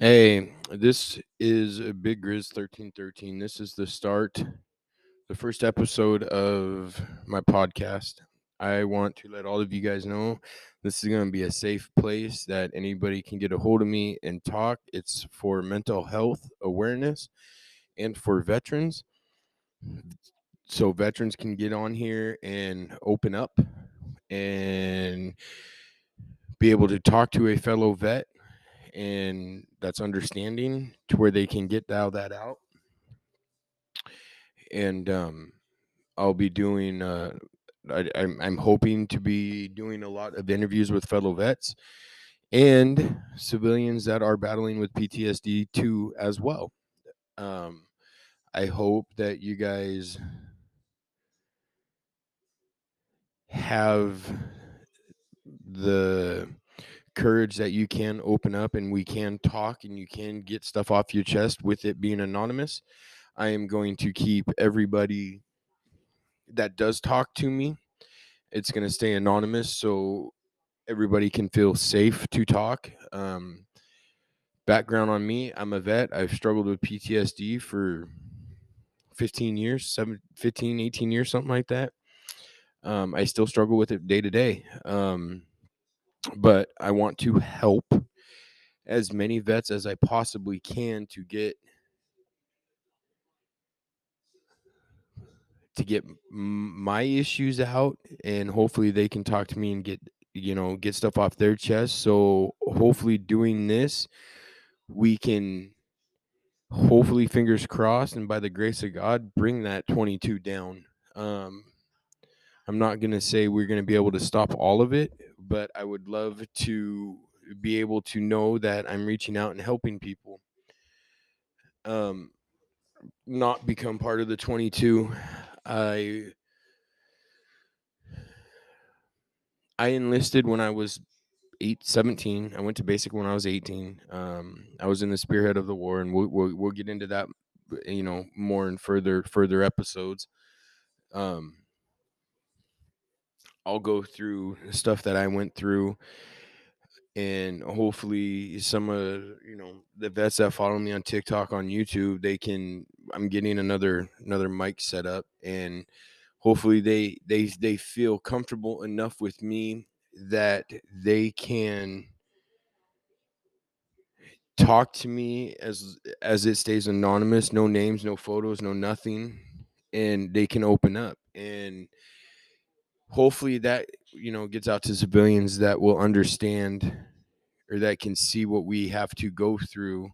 Hey, this is Big Grizz 1313. This is the start, the first episode of my podcast. I want to let all of you guys know this is going to be a safe place that anybody can get a hold of me and talk. It's for mental health awareness and for veterans. So veterans can get on here and open up and be able to talk to a fellow vet and that's understanding to where they can get all that out. And um, I'll be doing. Uh, I, I'm, I'm hoping to be doing a lot of interviews with fellow vets and civilians that are battling with PTSD too, as well. Um, I hope that you guys have the courage that you can open up and we can talk and you can get stuff off your chest with it being anonymous. I am going to keep everybody that does talk to me. It's going to stay anonymous so everybody can feel safe to talk. Um, background on me I'm a vet. I've struggled with PTSD for 15 years, seven, 15, 18 years, something like that. Um, I still struggle with it day to day. Um, but I want to help as many vets as I possibly can to get to get my issues out and hopefully they can talk to me and get you know get stuff off their chest. So hopefully doing this we can hopefully fingers crossed and by the grace of god bring that 22 down. Um i'm not going to say we're going to be able to stop all of it but i would love to be able to know that i'm reaching out and helping people. Um not become part of the 22 i i enlisted when i was eight, 17 i went to basic when i was 18 um i was in the spearhead of the war and we'll, we'll, we'll get into that you know more in further further episodes. Um i'll go through stuff that i went through and hopefully some of you know the vets that follow me on TikTok on YouTube they can I'm getting another another mic set up and hopefully they they they feel comfortable enough with me that they can talk to me as as it stays anonymous no names no photos no nothing and they can open up and hopefully that you know gets out to civilians that will understand or that can see what we have to go through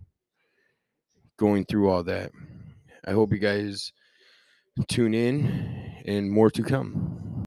going through all that. I hope you guys tune in and more to come.